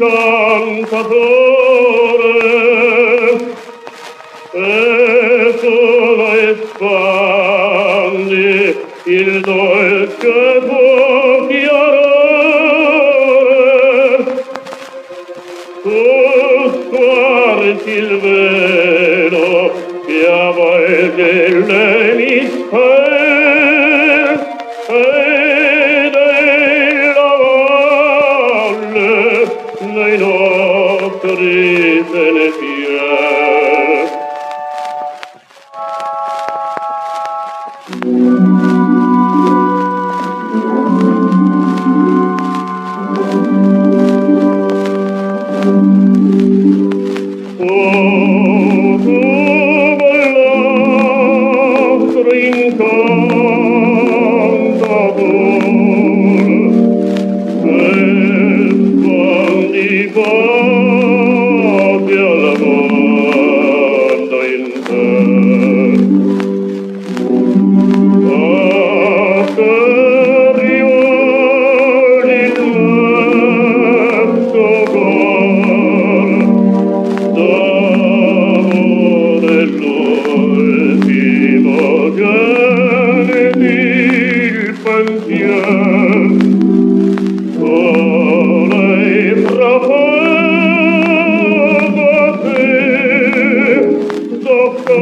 cantatore e solo espandi il dolce tuo chiarore. Tu squarci il velo che avvolge le mie Ripele fiore.